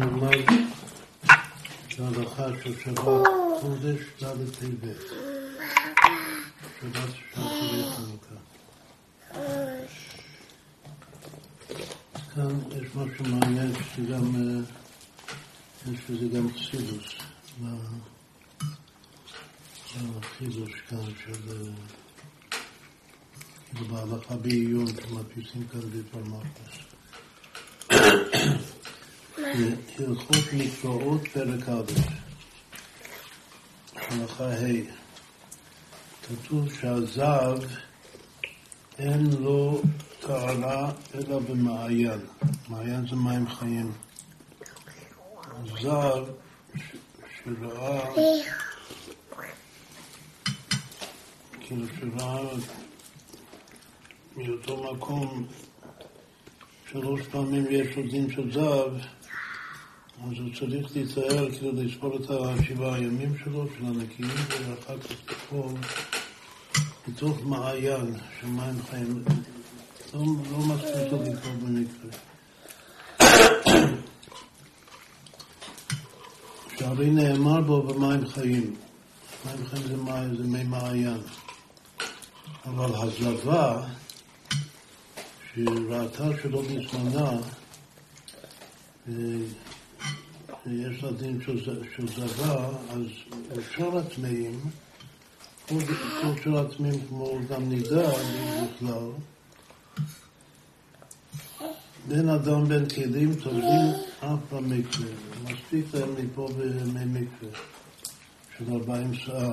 נלמד את ההלכה של שבת חודש ד' טבת. שבת שבת חנוכה. כאן יש משהו מעניין שגם, אה, יש בזה גם חסידוס, החידוש כאן של, אה, הלכות מקראות פרק א', הלכה ה', כתוב שהזב אין לו טהרה אלא במעיין. מעיין זה מים חיים. זב שראה, כאילו שראה מאותו מקום שלוש פעמים יש לו דין של זב, אז הוא צריך להיצער, כאילו לספור את השבעה הימים שלו, של הנקיים, ואחר כך לפעול מתוך מעיין של מים חיים. לא, לא מספיק לו לקרוא במקרה. שהרי נאמר בו במים חיים. מים חיים זה, מים, זה מי מעיין. אבל הזבה, שראתה שלא בזמנה, אה, יש לה דין של זבה, אז אפשר הטמאים, כל של הטמאים כמו גם נידה בכלל, בן אדם בן כלים טובים אף במקווה. מספיק להם ליפול במי מקווה של ארבעים שעה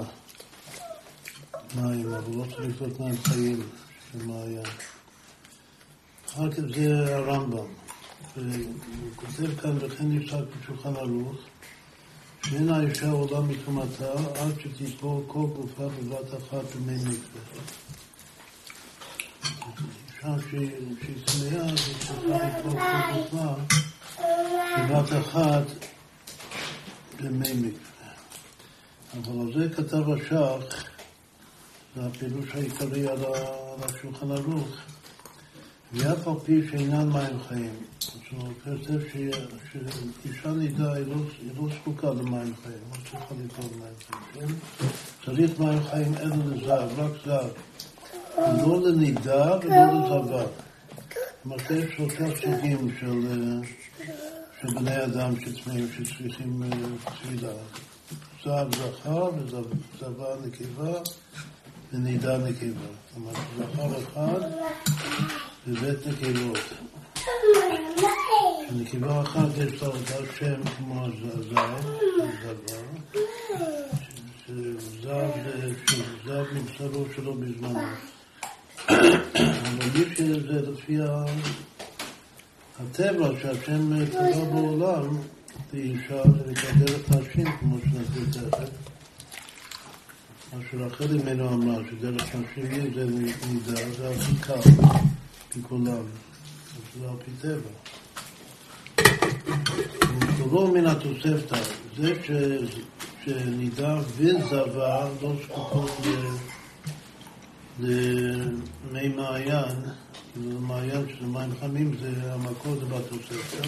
מים, אבל לא צריך להיות מים חיים של מעיין. אחר כך זה הרמב"ם. הוא כותב כאן, וכן נפסק בשולחן ערוך, שאין האישה עולה מטומאתה עד שתיפול כל גופה בבת אחת במי מקווה. אישה שהיא צמאה, היא צריכה ליפול כל גופה בבת אחת במי מקווה. אבל זה כתב השח, זה הפילוש העיקרי על השולחן ערוך. ואף על פי שאינן מים חיים. זאת אומרת, שאישה נידה היא לא זקוקה למים חיים, לא צריכה ליטול מים חיים. צריך מים חיים אין לזהב, רק זהב. לא לנידה ולא לזבה. כלומר, יש שלושה סוגים של בני אדם שצמאים שצריכים צבידה. זהב זכר וזבה נקבה ונידה נקבה. כלומר, זכר אחד בבית נקבות. נקבה אחת יש לה אותה שם כמו הזב, זב, שזב נמסרו שלא בזמנו. אבל מי שזה לפי הטבע שהשם קבע בעולם, ואישה וכדרך נשים, כמו שנסביר תכף. מה שרחל ממנו אמרה, שדרך נשים זה מידה, זה הכי קל. מכולם, זה על פי טבע. ומקורו מן התוספתא, זה שנידה וזבה לא זקוקות למי מעיין, מעיין שזה מים חמים, זה המקור זה בתוספתא.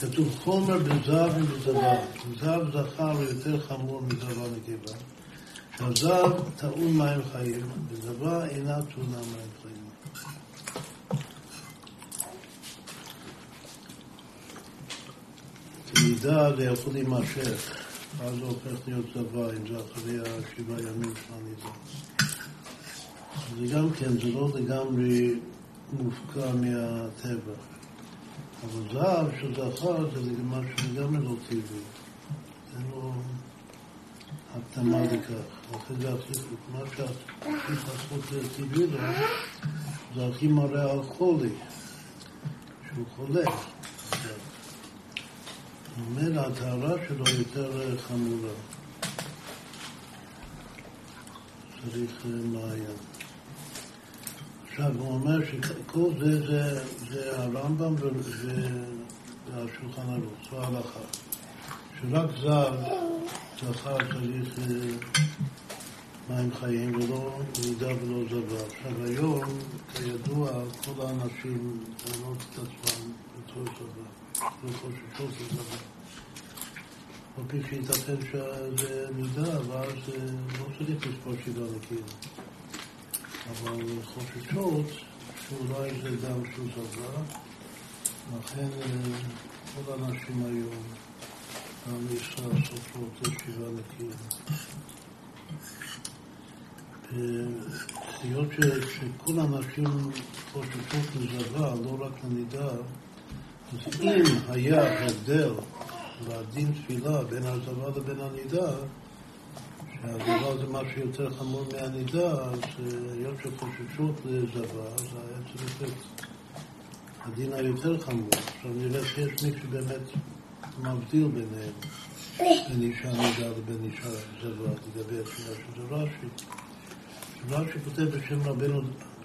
כתוב חומר בזב ובזבה. זב זכר יותר חמור מזבה נקבה. שהזב טעון מים חיים, וזבה אינה טעונה מים חיים. מידה זה יכול להימשך, אז זה הופך להיות זבה, אם זה אחרי השבעה ימים של הנידה. זה גם כן, זה לא לגמרי מופקע מהטבע. אבל זהב של זכר זה משהו לגמרי לא טבעי. אין לו הקדמה לכך. אחרי זה הכי, מה שהכי חסרות טבעי לו, זה הכי מראה על חולי, שהוא חולה. ממילא הטהרה שלו יותר חמורה. צריך מעיין. עכשיו, הוא אומר שכל זה, זה, זה הרמב"ם והשולחן ערוך, זו ההלכה. שרק זר, זכר צריך מים חיים ולא מידה ולא זבה. עכשיו, היום, כידוע, כל האנשים בונות את עצמם בתור זבה. על פי שייתכן שזה מידה, ואז לא צריך לספור שבעה נקיים. אבל חוששות שאולי זה גם שהוא זבה, לכן כל האנשים היום, עם ישראל סופרות שבעה נקיים. היות שכל האנשים חוששות לזבה, לא רק לנידה, אז אם היה הבדל בדין תפילה בין הזבה לבין הנידה, שהזבה זה משהו יותר חמור מהנידה, אז היות שחוששות לזבה, אז היה צריך את הדין היותר חמור. עכשיו נראה שיש מי שבאמת מבדיל ביניהם, בין אישה נידה לבין אישה זבה, לגבי התפילה של רש"י. רש"י כותב בשם רבנו,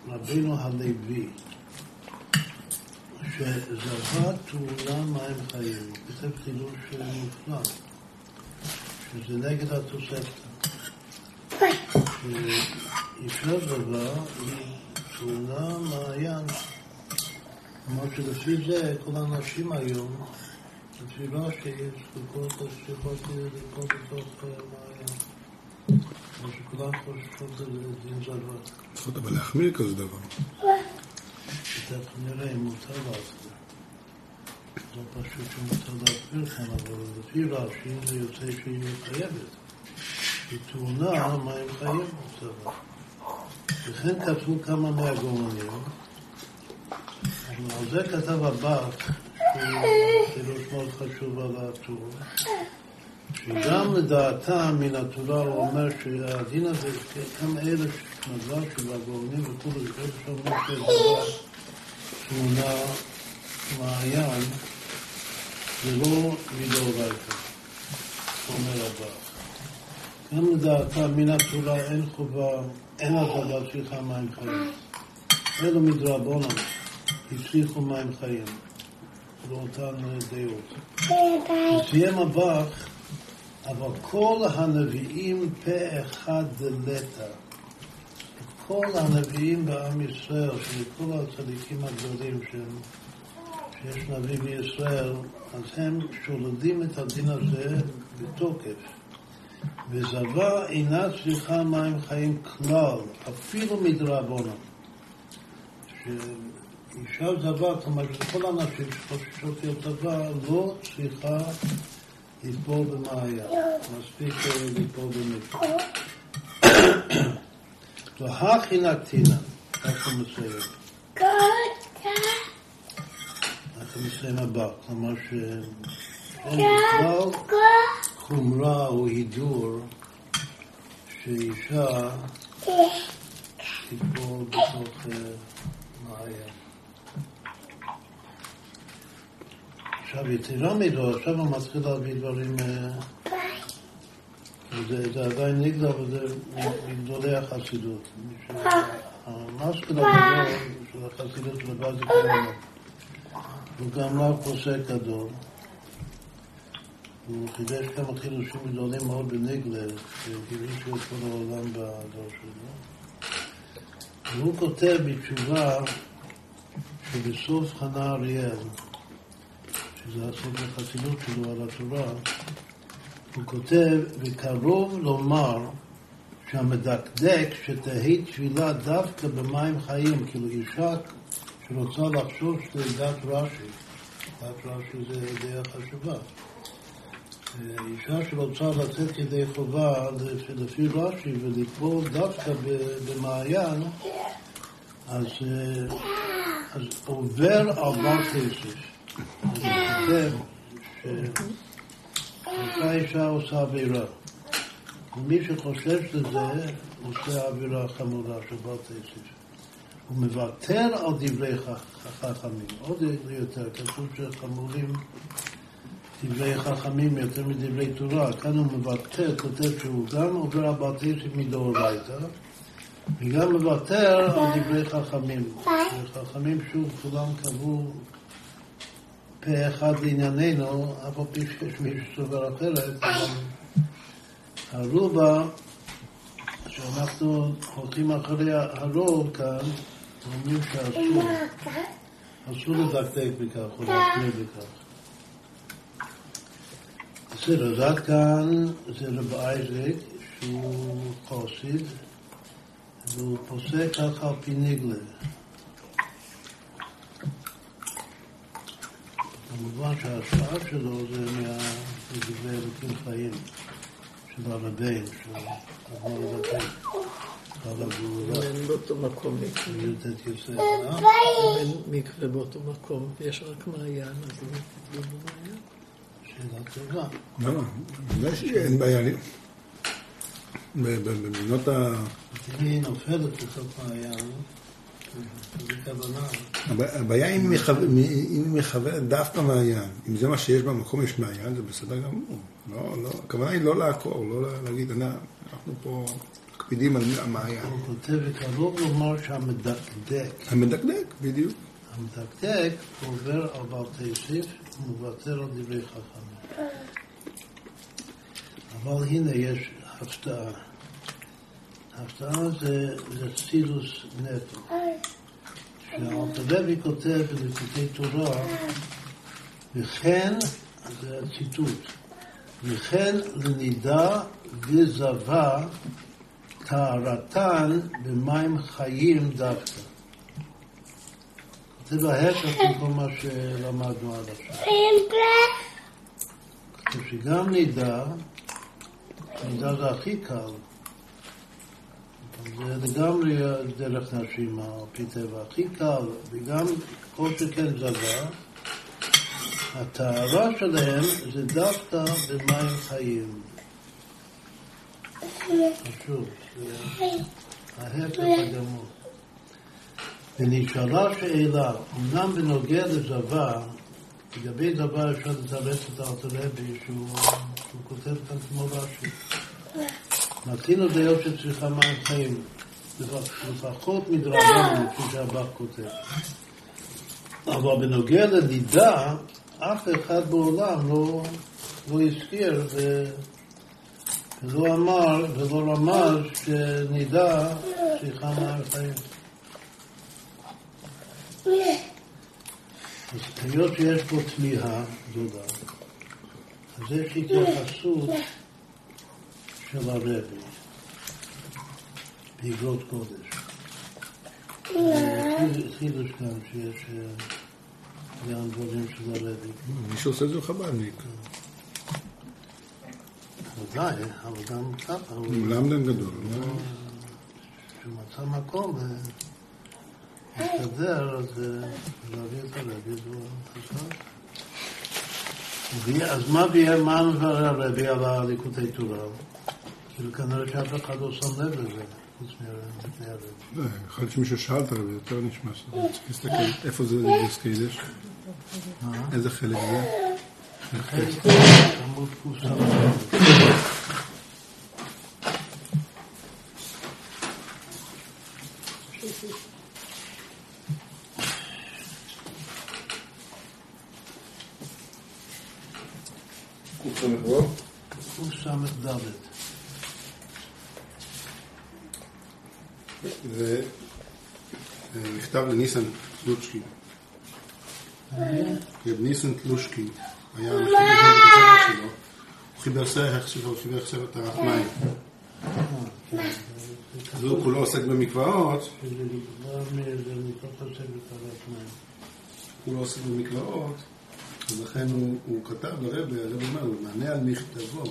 רבנו הלוי, שזבה טעונה מים חיים. הוא כותב חידוש מופלא, שזה נגד התוספתא. שאישה זבה היא טעונה מעיין. כלומר שלפי זה כל האנשים היום, לפי רש"י, זקוקות צריכות לקרוא בתוך מעיין. כמו שכולם חושבות על דין זבה. אבל להחמיר כזה דבר. תכף נראה אם מותר להסביר. לא פשוט שמותר להסביר כאן, אבל לפי רש"י זה יוצא שהיא חייבת. היא טעונה מים חיים בצבא. וכן כתבו כמה מהגאונים, על זה כתב הבק, שהוא פירוש מאוד חשוב על הטור, שגם לדעתם מן התורה הוא אומר שהדין הזה, כמה אלה שמדבר והגאונים וכו', איפה שאומרים שזה תמונה מעיין, זה לא מדאורייתא, אומר הבא. גם לדעתם מן התורה אין חובה, אין עבודה צריכה מים חיים. אלו מדרבנן, הצליחו מים חיים. לאותן דעות. סיים הבך, אבל כל הנביאים פה אחד דלתא. כל הנביאים בעם ישראל, כל הצדיקים הגדולים שהם, שיש נביא בישראל, אז הם שולדים את הדין הזה בתוקף. וזבה אינה צריכה מים חיים כלל, אפילו מדרבנן. שאישה זבה, כלומר שכל האנשים שחוששות להיות זבה, לא צריכה ליפול במעיין. מספיק ליפול במקרה. והכי נקטינה, ככה הוא מסיים. ככה מסיים הבא, כלומר שאין בכלל חומרה או הידור שאישה תיפול בתוך מעיין. עכשיו, יתרה מזו, עכשיו הוא מתחיל להביא דברים זה, זה עדיין נגלה, אבל זה מגדולי החסידות. המסקל הגדול של החסידות לבד זה כמובן. הוא גם לא פוסק גדול. הוא חידש כמה חידושים גדולים מאוד בנגלה, שהגישו את כל העולם בדור שלו. והוא כותב בתשובה שבסוף חנה אריאל, שזה הסוף החסידות שלו על התורה, הוא כותב, וקרוב לומר שהמדקדק שתהי תפילה דווקא במים חיים, כאילו אישה שרוצה לחשוב שזה דת רש"י, דת רש"י זה דעה חשובה. אישה שרוצה לצאת ידי חובה לפי רש"י ולקבור דווקא במעיין, אז, אז עובר על בר כסף. אותה אישה עושה עבירה. ומי שחושב שזה, עושה עבירה חמורה של בת עשף. הוא מוותר על דברי חכמים, עוד יותר, כתוב שחמורים דברי חכמים יותר מדברי תורה, כאן הוא מוותר, כותב שהוא גם עובר על בת עשף מדאורייתא, וגם מוותר על דברי חכמים. וחכמים שוב כולם קבעו פה אחד לענייננו, אף על פי שיש מישהו שסובר אחרת, הרובה, שאנחנו הולכים אחרי הרוב כאן, אומרים שאסור, אסור לדקדק בכך או להחמיר בכך. בסדר, אז עד כאן זה רב אייזק, שהוא חוסיד, והוא פוסק ככה על פי ניגלה. כמובן שההשפעה שלו זה מהדברי אלוקים חיים של הרבים, של אדמו"ר הדתיים, על הגאולה. אין באותו מקום מקווה. י"ט יוסף, אה? אין מקווה באותו מקום, יש רק מעיין, אז לא לא במעיין. שאלה טובה. לא, לא, בוודאי שאין בעיה. במדינות ה... תראי, נופלת לתוך מעיין, הבעיה אם היא מכוונת דווקא מעיין. אם זה מה שיש במקום, יש מעיין, זה בסדר גמור. לא, לא, הכוונה היא לא לעקור, לא לה- להגיד, "אנא, אנחנו פה מקפידים על המעיין. הוא כותב, וקרוב לומר שהמדקדק, המדקדק, בדיוק. המדקדק עובר על בעל תסיף ומוותר על דברי חכמים. אבל הנה יש הפתעה. ההפתעה זה, זה סילוס נטו. שהאלתרלוי כותב בליקוטי תורה, וכן, זה הציטוט, וכן לנידה וזבה טהרתן במים חיים דווקא. כותב ההפך מכל מה שלמדנו עד עכשיו. שגם נידה, נידה זה הכי קל. זה לגמרי דרך נשים, על פי טבע הכי קל, וגם כל שכן זבה, הטהרה שלהם זה דווקא במים חיים. חשוב, זה ההפך הגמור. ונשאלה שאלה, אמנם בנוגע לזבה, לגבי זבה אפשר לתרץ את שהוא שהוא כותב כאן כמו רש"י. מצינו דעות שצריכה מים חיים, לפח- לפחות מדרבנו, כפי שהבח כותב. אבל בנוגע לנידה, אף אחד בעולם לא, לא הזכיר ו... ולא אמר ולא רמז שנידה צריכה מים חיים. אז היות שיש פה תמיהה גדולה, אז יש התייחסות של הרבי באגרות קודש. זה חידוש כאן שיש אה, גם דברים של הרבי. מי שעושה את זה חב"דניק. ודאי, אבל גם ככה, הוא למדן גדול. לא? כשהוא מצא מקום אה, להסתדר, אז אה, להביא את הרבי אז מה מברר הרבי על הליקוטי תורה? כאילו כנראה שאף אחד לא שם לב לזה. לא, יכול להיות שמישהו שאל את הרבי, יותר נשמע שזה. צריך להסתכל, איפה זה לגייס קידש? איזה חלק זה? חלק עמוד ק"ס. קס"ד. זה נכתב לניסן טלוצ'קי. רב ניסן טלושקי היה שלו. הוא חיבר סרט שלו, הוא חיבר סרט הרחמיים. אז הוא כולו עוסק במקוואות. הוא לא עוסק במקוואות, אז לכן הוא, כתב לרבי, הרבי אומר, הוא מענה על מכתבו.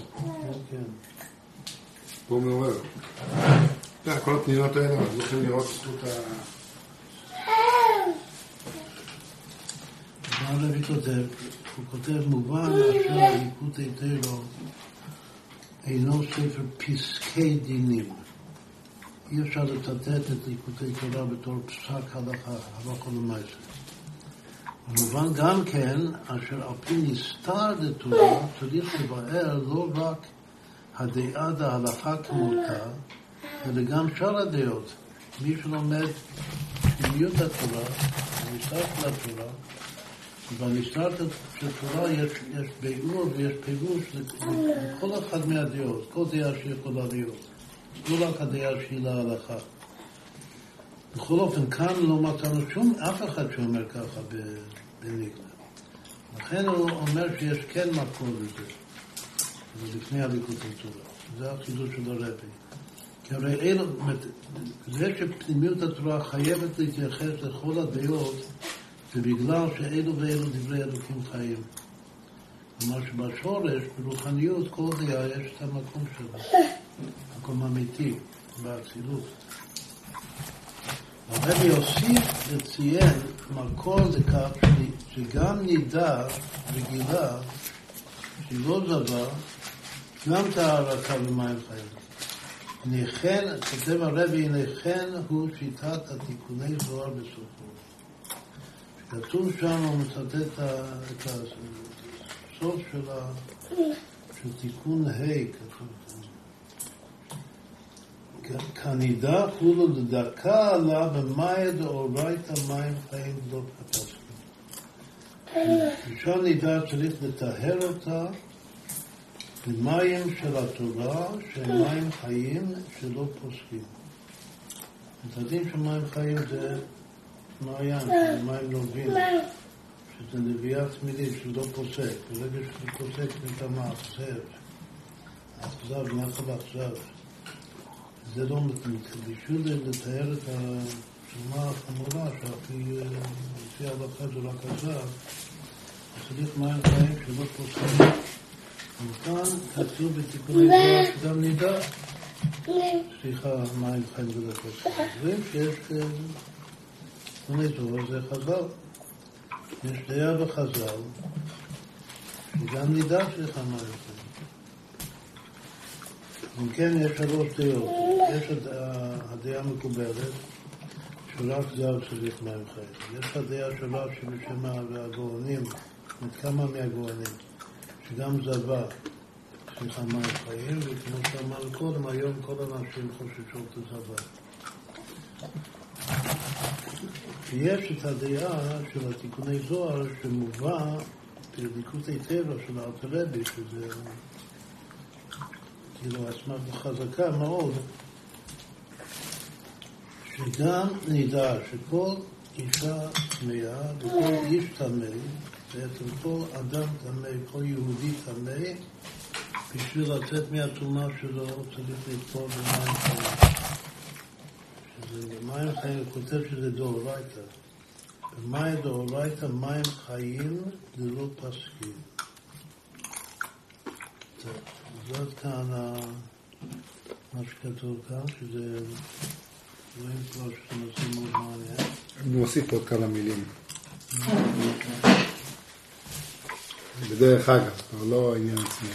פה מעורר. כל הפניות האלה, אנחנו הולכים לראות זכות ה... הרבי כותב, הוא כותב מובן אשר ליקוטי תירו אינו ספר פסקי דינים. אי אפשר לצטט את ליקוטי תורה בתור פסק הלכה, הלכה למעשה. מובן גם כן, אשר על פי נסתר לתורה, צריך לבאר לא רק הדעה דהלכה כמותה, אלא גם שאר הדעות. מי שלומד פנימיות התורה, הנסתר של התורה, יש, יש ביאור ויש פירוש לכל אחד מהדעות, כל דעה שיכולה להיות. לא רק הדעה שהיא להלכה. בכל אופן, כאן לא מצאנו שום, אף אחד שאומר ככה ב- בניגלה. לכן הוא אומר שיש כן מקור לזה. זה לפני הליקוטי תורה. זה החידוש של הרבי. כי הרי אלו, זה שפנימיות התורה חייבת להתייחס לכל הדעות, זה בגלל שאלו ואלו דברי אלוקים חיים. כלומר שבשורש, ברוחניות, כל דעה יש את המקום שלה, מקום אמיתי, באצילות. הרבי הוסיף וציין מקור לכך שגם נידה רגילה, שהיא לא זבה, גם טהרתה במים חיים. ניחן, כותב הרבי, ניחן הוא שיטת התיקוני זוהר בסופו. כתוב שם, הוא מצטט את הסוף של. של תיקון ה', כתוב. כנידה כולו דדקה עלה במאי דאורייתא מים חיים לא פתחנו. אישה נידה צריך לטהר אותה במים של התורה, שהם מים חיים שלא פוסקים. את הדין של מים חיים זה מעיין, זה מים נובעים, שזה נביאה תמידית שלא פוסק. ברגע שזה פוסק נקרא מאכזב. אכזב, נחל אכזב. זה לא מתמיד. בשביל לתאר את התשומה החמורה, שלפי ההלכה זה רק עזב, צריך מים חיים שלא פוסקים. וכאן כתוב בתיקוני זוהר שגם נידע, סליחה, מים חיים ולא פוסקים. שיש זוהר זה חז"ל. יש דעה בחז"ל, שגם נידע צריך מים חיים. אם כן, יש שלוש דעות. יש הדעה המקובלת, שרק זר צריך מים חיים. יש הדעה שלה שבשמה והגאונים, כמה מהגאונים, שגם זבה צריכה מים חיים, וכמו שאמרנו קודם, היום כל האנשים חוששות לזבה. ויש את הדעה של התיקוני זוהר שמובא בליקוטי טבע של הארתרבי, שזה כאילו אסמכתה חזקה מאוד, שגם נדע שכל אישה טמאה וכל איש טמא, בעצם כל אדם טמא, כל יהודי טמא, בשביל לצאת מהטומאה שלו צריך לטפול במים חיים. שזה מים חיים, הוא כותב שזה דאורייתא. במים דאורייתא מים חיים ללא פסקים. זאת כאן מה שכתוב כאן, שזה רואים כבר שאתם עושים מאוד מעניין. אני מוסיף עוד כמה מילים. בדרך אגב, אבל לא העניין עצמו.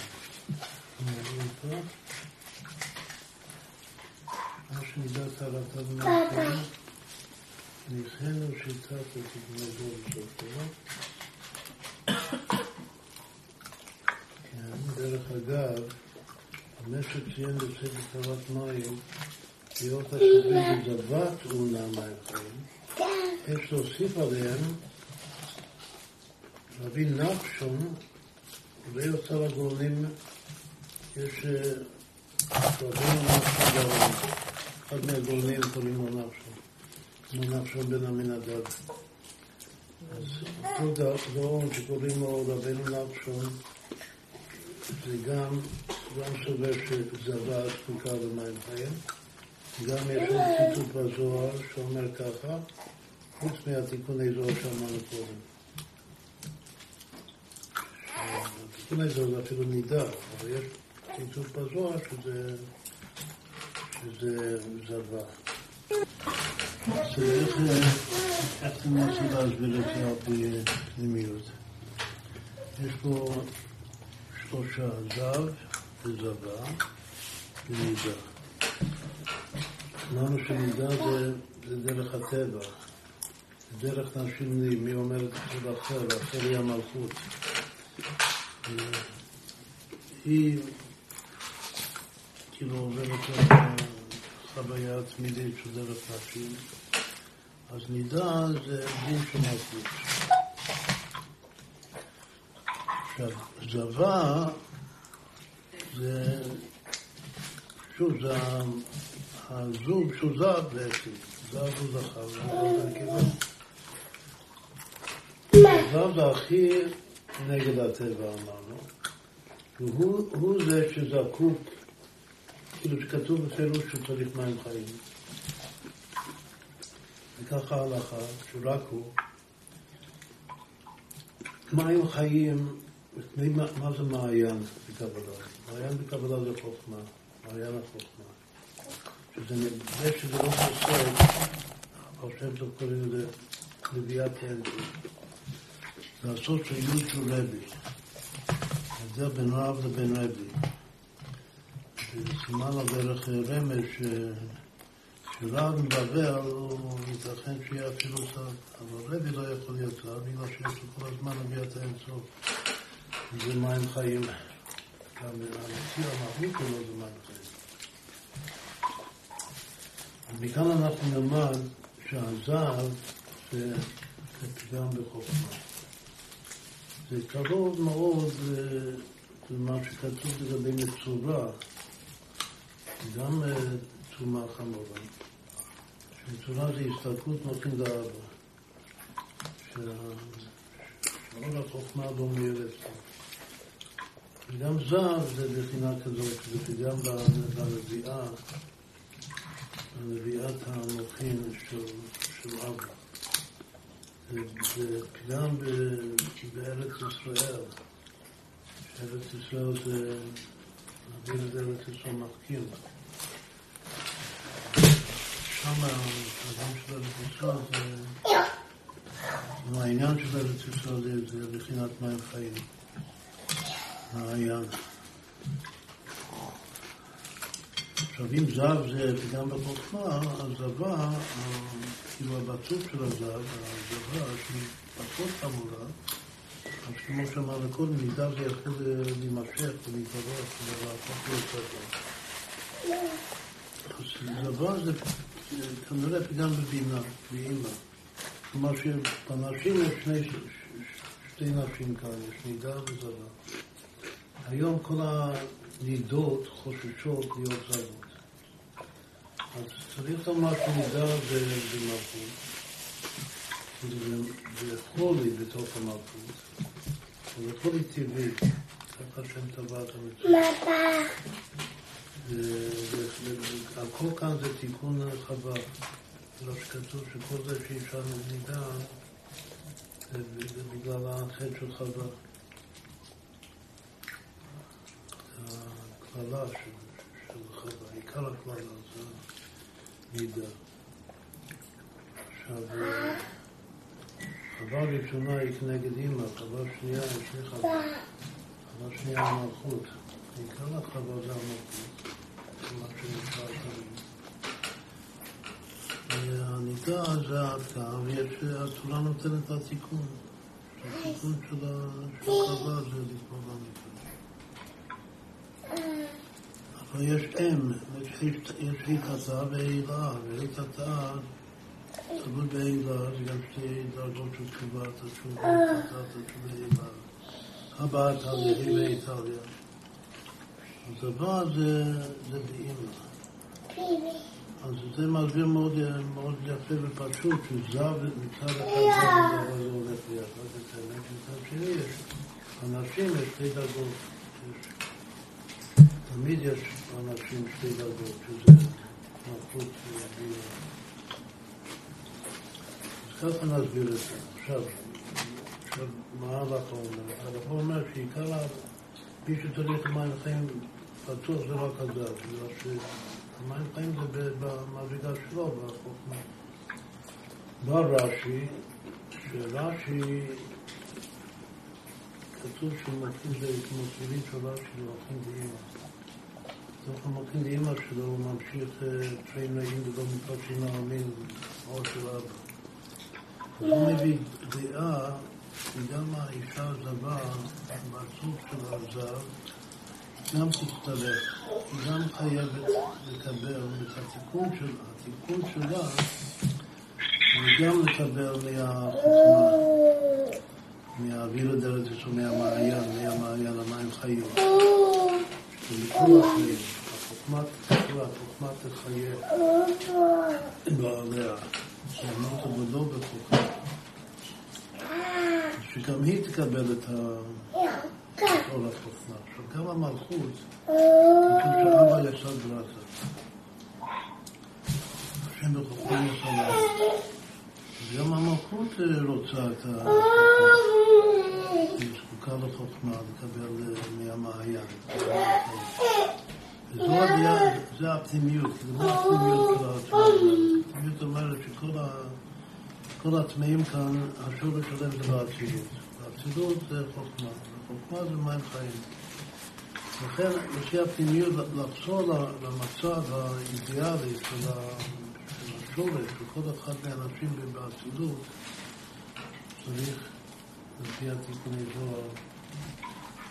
מה שמידת העלתה במקום, ניחנו שיטת דור בסופו. כן, דרך אגב, מה שציין בספר תורת מים, להיות השווים בזבת אונה מים חיים, יש להוסיף עליהם רבי נחשון, ויוצא לגאונים, יש רבי נחשון גאון, אחד מהגאונים קוראים לו נחשון, כמו נחשון בן עמינדב. אז אותו גאון שקוראים לו רבנו נחשון, זה גם, גם סובר שזבה זקוקה למים חיים, גם יש עוד ציטוט בזוהר שאומר ככה, חוץ מהתיקוני זוהר שאמרנו קודם. התיקוני זוהר זה אפילו נידה, אבל יש ציטוט בזוהר שזה, שזה זבה. אז איך אתם רוצים להסביר את זה על פי פנימיות? יש פה שלושה, זב וזבה ונידה. אמרנו שנידה זה, זה דרך הטבע, זה דרך נשים לי, מי אומר את זה באחר, האחר היא המלכות. היא כאילו עוברת חוויה תמידית של דרך נשים, אז נידה זה דין של מלכות. עכשיו, זבה זה, שוב, זה הזוג שהוא זב בעצם, זב הוא זכר, זב זה הכי נגד הטבע אמרנו, והוא הוא זה שזקוק, כאילו שכתוב בפירוש שהוא צריך מים חיים. וככה ההלכה, שרק הוא. מים חיים, מה, זה מעיין בקבלה? מעיין בקבלה זה חוכמה, מעיין החוכמה. שזה, זה שזה לא חוסר, חושב שאתם קוראים לזה. זה הסוד של י' של רבי. ההבדל בין רב לבין רבי. על דרך רמז ש... שרב מבבל הוא ייתכן שיהיה אפילו סב, אבל רבי לא יכול להיות סב, בגלל שיש לו כל הזמן לביאת האינסוף. זה מים חיים. גם המציע המהות שלו זה מים חיים. מכאן אנחנו נלמד שהזהב זה פגם בחוכמה. זה קרוב מאוד למה שכתוב לגבי מצורע, גם אה, תרומה חמורה. שמצורע זה הסתכלות נותנים לאבא. שאור החוכמה לא פה. וגם זהב זה בחינה כזאת, פגם בנביאה. נביאת המוחין של, אבא. פגם בארץ ישראל, שארץ ישראל זה, נביא את ארץ ישראל מחכים. שם האדם של ישראל זה, העניין של ישראל זה, זה בחינת מים חיים, העניין. עכשיו, אם זב זה פגם בחוכמה, אז זבה, כאילו הבצות של הזב, הזבה, שהיא פחות חמורה, כמו שאמרנו קודם, מזב זה יכול להימשך ולהתברך ולהפוך להיות זבה. אז זבה זה כנראה פגם בבינה, באימא. כלומר שבנשים יש שתי נשים כאן, יש נידה וזבה. היום כל הנידות חוששות להיות זבות. אז צריך לומר שמידה במלכות, זה חולי בתוך המלכות, זה חולי טבעי, ככה השם טבע את המצוות. הכל כאן זה תיקון חווה, לא שכתוב שכל זה שאי אפשר למידה זה בגלל החטא של חווה. הקללה של חווה, עיקר הקללה זה מידה. עכשיו, חווה ראשונה היא כנגד אימא, חווה שנייה היא שני חווה. חווה שנייה היא מלכות. עיקר החווה זה המלכות, מה שנקרא תמיד. והנידה זה ההדקה, ויש, התורה נותנת לה תיקון. התיקון של החווה זה לקרוא בנידה. אבל יש אם, יש היטתה והילה, והיטתה, תלוי בהילה, זה גם שתי דרגות של תשובה, תשובה, היטתה, תשובה הילה. הבאה תהליכי באיטליה. אז הבא זה באימא. אז זה מסביר מאוד, מאוד יפה ופשוט, שזב מצד אחד זה הולך ביחד, מצד שני יש אנשים, יש שתי דרגות. תמיד יש אנשים שתי דרגות, שזה מלכות ובינה. ככה נסביר את זה. עכשיו, מה ההלכה אומר? ההלכה אומר שעיקר מי שצריך מים חיים פתוח זה רק הזר, בגלל שהמים חיים זה במדרגה שלו, בחוכמה. בא רש"י, שרש"י כתוב שמלכים זה כמו תפילין של רש"י, מלכים באימא. בתוך המלכים באימא שלו הוא ממשיך טריים נעים ולא מפת שינה עמים, אור של אבא. הוא מביא דעה שגם האישה הזבה, בסוג של הזב, גם תצטרך, היא גם חייבת לקבל את התיקון שלה, התיקון שלה, וגם לקבל מהחוכמה, מהאוויר הדלת ישראל, מהמעיין, מהמעיין. זה לכל החיים, החוכמה תקרא, החוכמה תחיה בעליה, שאמרת עבודו בחוכמה. שגם היא תקבל את, כל החוכמה. עכשיו, גם המלכות, כתוב שאבא יסוד. השם בחוכמה יסודה. גם המלכות אה, רוצה את ה... היא זקוקה לחוכמה, לקבל אה, מהמעיין. וזו הדעה, זה הפנימיות, זה לא הפנימיות של העצמאות. הפנימיות אומרת שכל ה... כל הטמאים כאן, השורש שלהם זה באצילות. באצילות זה חוכמה, וחוכמה זה מים חיים. לכן, לפי הפנימיות, לחזור למצב האידיאלי של השורש, וכל אחד מהאנשים באצילות, צריך, לפי התיקוני זוהר,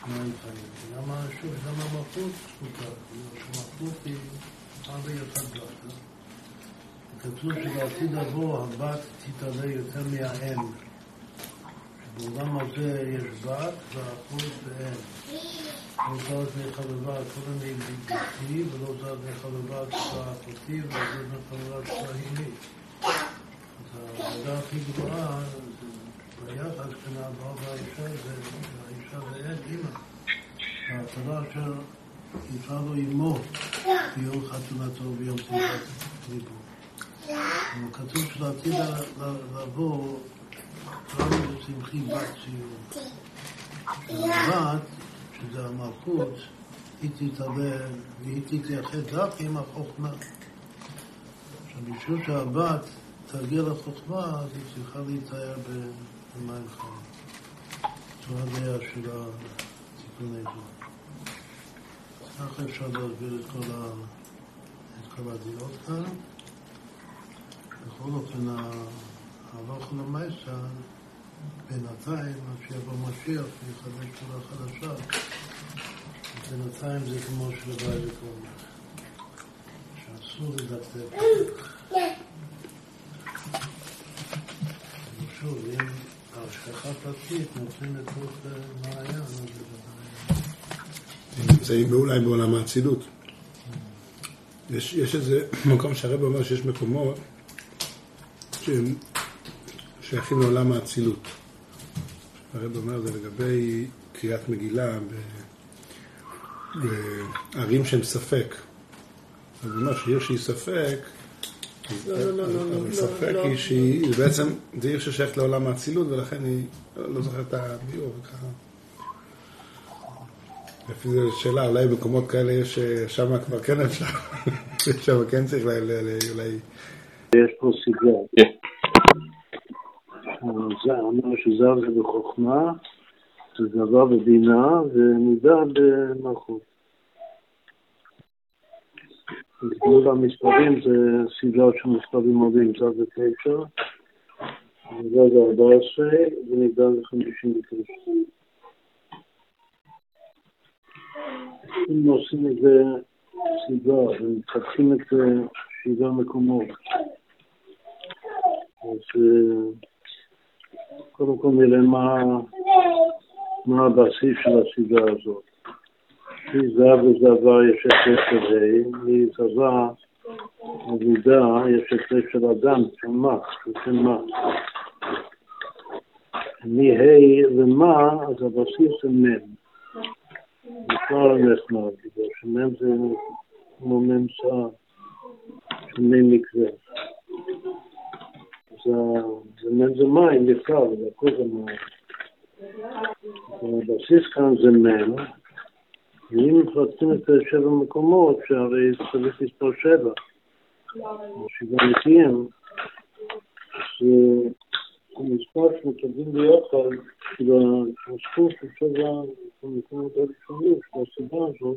וגם השורש, גם המלכות זכותה, המלכות היא הרבה יותר גדולה. כתוב שבעתיד לבוא הבת תתעלה יותר מהאם. שבעולם הזה יש בת והאחוז באם. לא זז מחבבה קודם ביתי ולא זז מחבבה כשרה אחותי ולא זז מחבבה כשרה אימי. אז העבודה הכי גבוהה ביחס בין הבעל והאישה זה אימא. אשר לו אמו ביום חתונתו ביום שמחת ליבו. כתוב שלעתיד לבוא, קראנו לשמחי בת ציון. הבת, שזה המלכות, היא תתעלה והיא תתייחד דווקא עם החוכמה. עכשיו, בשביל שהבת תגיע לחוכמה, אז היא צריכה להתאר במים חיים. זו הדעה של התיקוני זו. ככה אפשר להסביר את כל הדעות כאן. בכל אופן, הלוך למעשה, בינתיים, עד שיבוא משיח ויחדש תורה חדשה, בינתיים זה כמו שלבית אומר, שאסור לדקדק. שוב, אם אז זה נמצאים אולי בעולם האצילות. יש, יש איזה מקום שהרב אומר שיש מקומות שהם שייכים לעולם האצילות. הרב אומר זה לגבי קריאת מגילה בערים שהן ספק. אז הוא אומר שעיר שהיא ספק, לא, לא, לא, לא, לא, ספק לא, היא לא. שהיא, בעצם זה עיר ששייכת לעולם האצילות ולכן היא, לא זוכר את הביאור ככה. לפי זה שאלה, אולי במקומות כאלה יש, שם כבר כן אפשר, שם כן צריך אולי... יש פה סיבה. זה אמר שזר זה בחוכמה, זה דבר בבינה ומידה במלכות. גבול המספרים זה סדרה של מספרים עולים, זר זה תשע, זר זה ארבע עשרה חמישים ותשע. אם עושים את זה סדרה ומפתחים את זה שבעה מקומות, אז אה, קודם כל נראה מה הבסיס של הסדרה הזאת. מי זב וזבה יש את זה כדי, עבודה יש את של אדם, צומח, צומח. מי ה' ומה, אז הבסיס הוא מ'. זה כבר נחמד, בגלל שמ' זה כמו מ' שעה, שמ' מקווה. זה מ' זה מים, נפלא, זה הכל זה מים. הבסיס כאן זה מ', ואם מפרטים את שבע מקומות, שהרי צריך לספור שבע, או שבעה נקיים, אז המספר שמקבלים ביחד, כאילו הסכום של שבע המקומות הראשונים של הסיבה הזאת,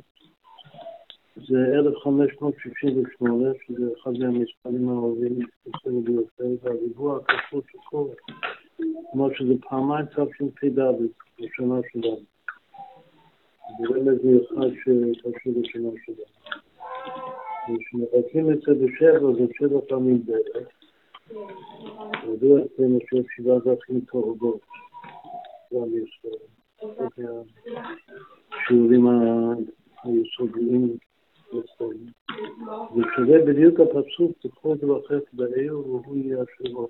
זה 1568, שזה אחד מהמספרים הערבים אצלנו ביותר, והריבוע הכפול של כל, כלומר שזה פעמיים תשפ"ד, בשנה שלנו. זה רמז מיוחד שקשור לשנה שלנו. וכשמבטלים את זה בשבע, זה שבע פעמים דרך. ידוע אצלנו שיש שבעה דרכים תורדות, גם יש השיעורים היסודיים אצלנו. וכשזה בדיוק הפסוק, תקחו את זה בחטא בעיר, והוא יהיה אשר לא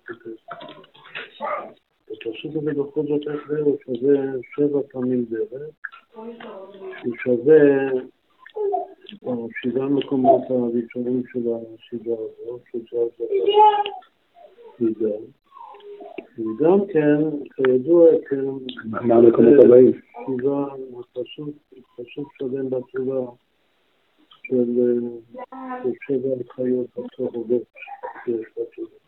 הפסוק הזה בכל זאת איך זהו שווה שבע פעמים דרך, שהוא שווה שבעה מקומות הראשונים של הסדרה הזאת, שזה הסדרה. וגם כן, כידוע, כן, מה המקומות הבאים? שבעה, פסוק שלם בתורה של שבע הנחיות הצהובות שיש בתורה.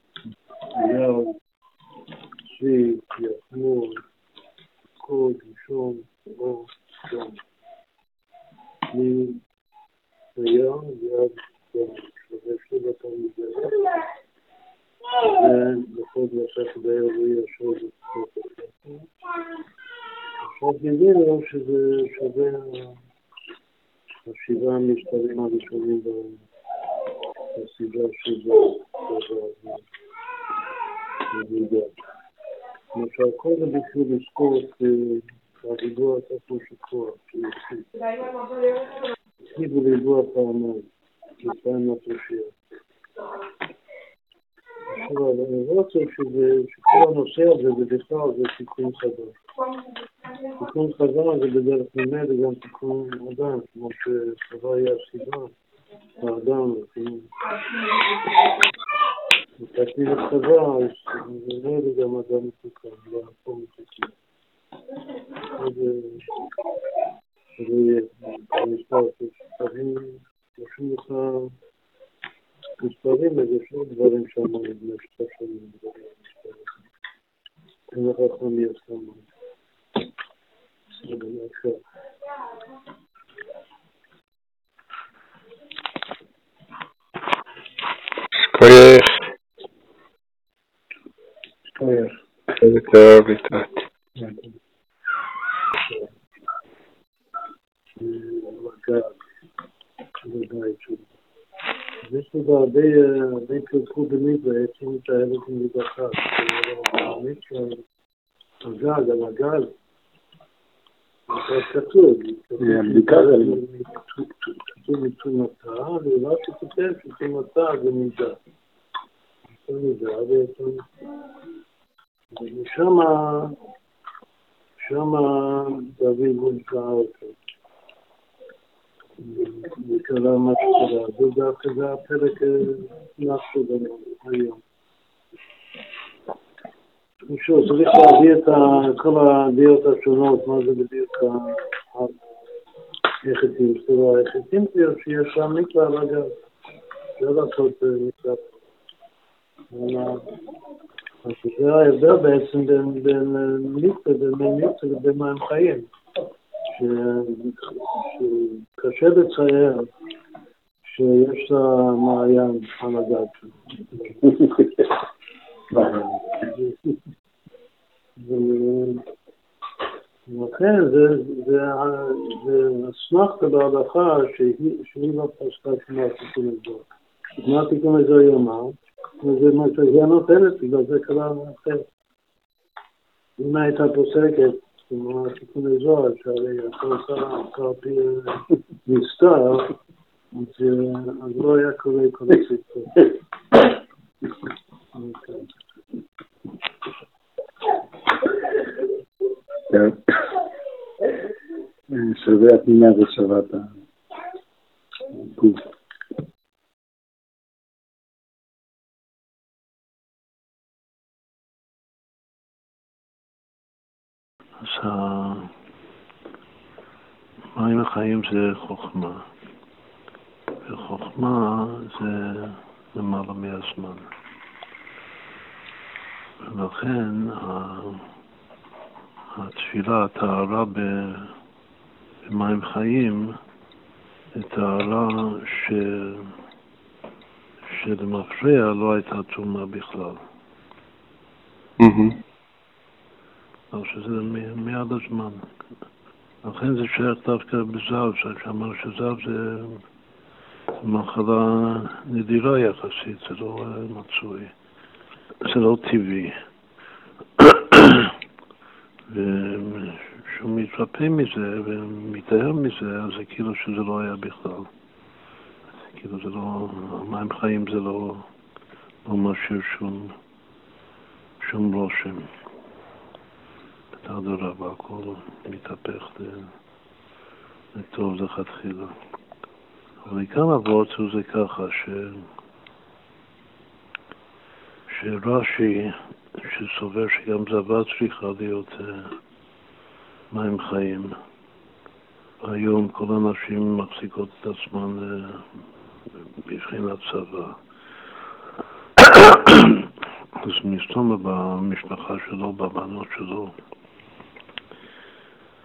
למשל, כל זה בשביל לזכור את הריבוע עצמו של כוח, שהפסיד בריבוע פעמיים, לפעמים לתושייה. עכשיו, אני לא רוצה שכל הנושא הזה ובכלל זה תיקון חדש. תיקון חדש זה בדרך ממילא גם תיקון אדם, כמו שחווה היה הסיבה, האדם, מתקנים את חווה, אז ממילא גם אדם מתוקן, גם מקום מתוקן. זה יהיה, במספר שתבין, יושבים לך מספרים, אז יש עוד דברים שם, נדמה שאתה שומעים דברים מספרים. אין לך חמי הסכמה. Skoyech. Skoyech. יותר ביטת. לגג, בבית שלו. יש לזה הרבה, הרבה פרקו במקווה, עצים את האבן מדרכה. הגג, על הגג. זה כתוב. כתוב מתרומתה, ולא שכותב שתרומתה זה מידה. זה מידה, ושמה, שמה דוד נמצא אותו. וקרה מה שקרה, זה דווקא זה הפרק נפשו לנו היום. שוב, צריך להביא את כל הדעות השונות, מה זה בדיוק היחסים. סליחה, היחסים זה שיש שם מקלע על הגב. לא לעשות מקלע. אז זה ההבדל בעצם בין מקלע, בין מי מקלע לבין מים חיים. שקשה לצייר שיש לה מעיין על הגב ולכן זה אסמכתה בהלכה שהיא לא פסקה כמו התיקון הזה. מה התיקון הזה היא אמרה? וזה מה שהיא נותנת, בגלל זה קרה אחר. אם הייתה פוסקת כמו התיקון הזוהר, שהרי הכל קרה על פי נסתר, אז לא היה קורה כל הסיפור. שווה הפנינה ושווה את הגוף. אז המים החיים זה חוכמה, וחוכמה זה למעלה מהזמן. ולכן התפילה, הטהרה במים חיים, טהרה ש... שלמפריע לא הייתה תרומה בכלל. או שזה מיד הזמן. לכן זה שייך דווקא בזב, שאמרנו שזב זה מחלה נדירה יחסית, זה לא מצוי, זה לא טבעי. וכשהוא מתרפא מזה ומתאר מזה, אז זה כאילו שזה לא היה בכלל. כאילו זה לא, המים חיים זה לא, לא משאיר שום, שום רושם. אדרבה, והכל מתהפך לטוב לכתחילה. אבל עיקר אבות זה ככה, ש... שרש"י, שסובר שגם זבה צריכה להיות אה, מים חיים, היום כל הנשים מחזיקות את עצמן אה, בבחינת צבא. אז מסתום במשפחה שלו, בבנות שלו,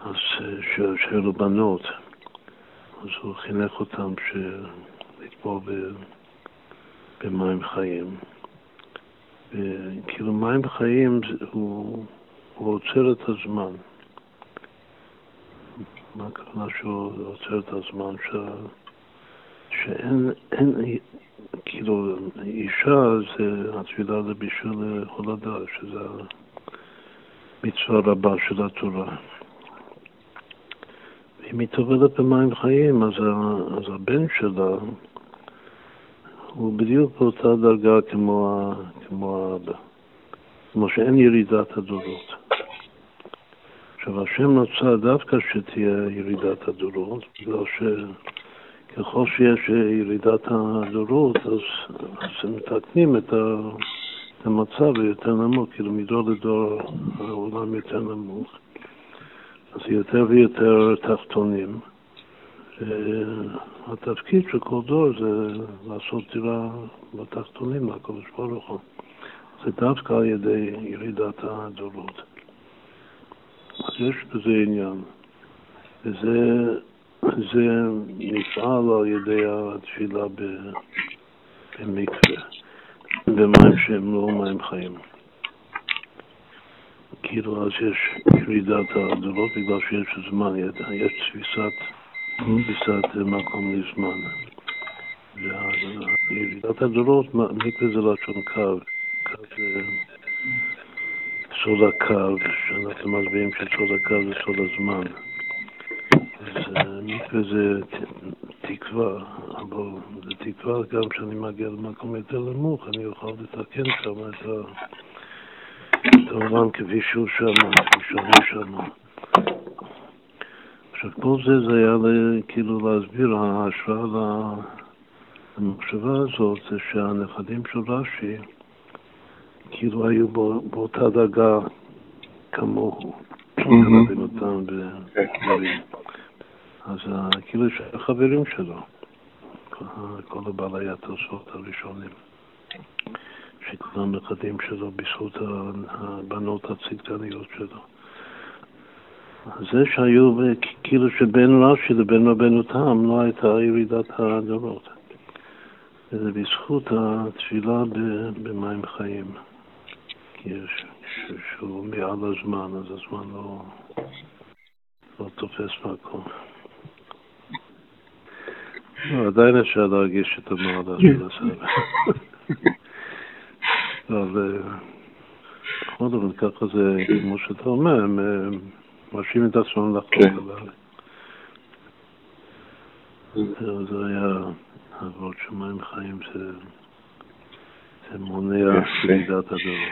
אז אה, שהיו לו בנות, אז הוא חינך אותם לטבול במים חיים. כאילו מים חיים הוא, הוא עוצר את הזמן. מה הכוונה שהוא עוצר את הזמן? ש... שאין, אין, כאילו, אישה זה התפילה לבישול הולדה, שזה המצווה רבה של התורה. אם היא טובלת במים חיים, אז, אז הבן שלה הוא בדיוק באותה דרגה כמו, כמו האבא, כמו שאין ירידת הדורות. עכשיו, השם רצה דווקא שתהיה ירידת הדורות, בגלל שככל שיש ירידת הדורות, אז, אז מתקנים את, ה, את המצב היותר נמוך, כאילו מדור לדור העולם יותר נמוך. אז יותר ויותר תחתונים. התפקיד של כל דור זה לעשות דירה בתחתונים לקדוש ברוך הוא. זה דווקא על ידי ירידת הדורות. אז יש בזה עניין. וזה זה נפעל על ידי התפילה במקווה, במים שהם לא מים חיים. כאילו אז יש ירידת הדורות בגלל שיש זמן, יש תפיסת, תפיסת מקום לזמן. וירידת הדורות, מקווה זה לשון קו, קו זה סוד הקו, שאנחנו מסבירים שסוד הקו זה סוד הזמן. אז מקווה זה תקווה, אבל זה תקווה גם כשאני מגיע למקום יותר נמוך, אני אוכל לתקן שם את העולם כפי שהוא שם, כפי שאני שם. עכשיו, כל זה זה היה כאילו להסביר, ההשראה למחשבה הזאת זה שהנכדים של רש"י כאילו היו באותה דרגה כמוהו, רבי נתן ודברים. אז כאילו שהחברים שלו, כל הבעלי התוספות הראשונים. שכולם נכדים שלו בזכות הבנות הצדקניות שלו. זה שהיו, כאילו שבין רש"י לבין רבנו תם לא הייתה ירידת הדורות. וזה בזכות התפילה במים חיים. כי שהוא מעל הזמן, אז הזמן לא, לא תופס מקום. לא, עדיין אפשר להרגיש את המעלה של הסבא. אבל בכל זאת, ככה זה, כמו שאתה אומר, מרשים את עצמם לחוק. זה היה, עבוד שמיים חיים, זה מונע שרידת הדור.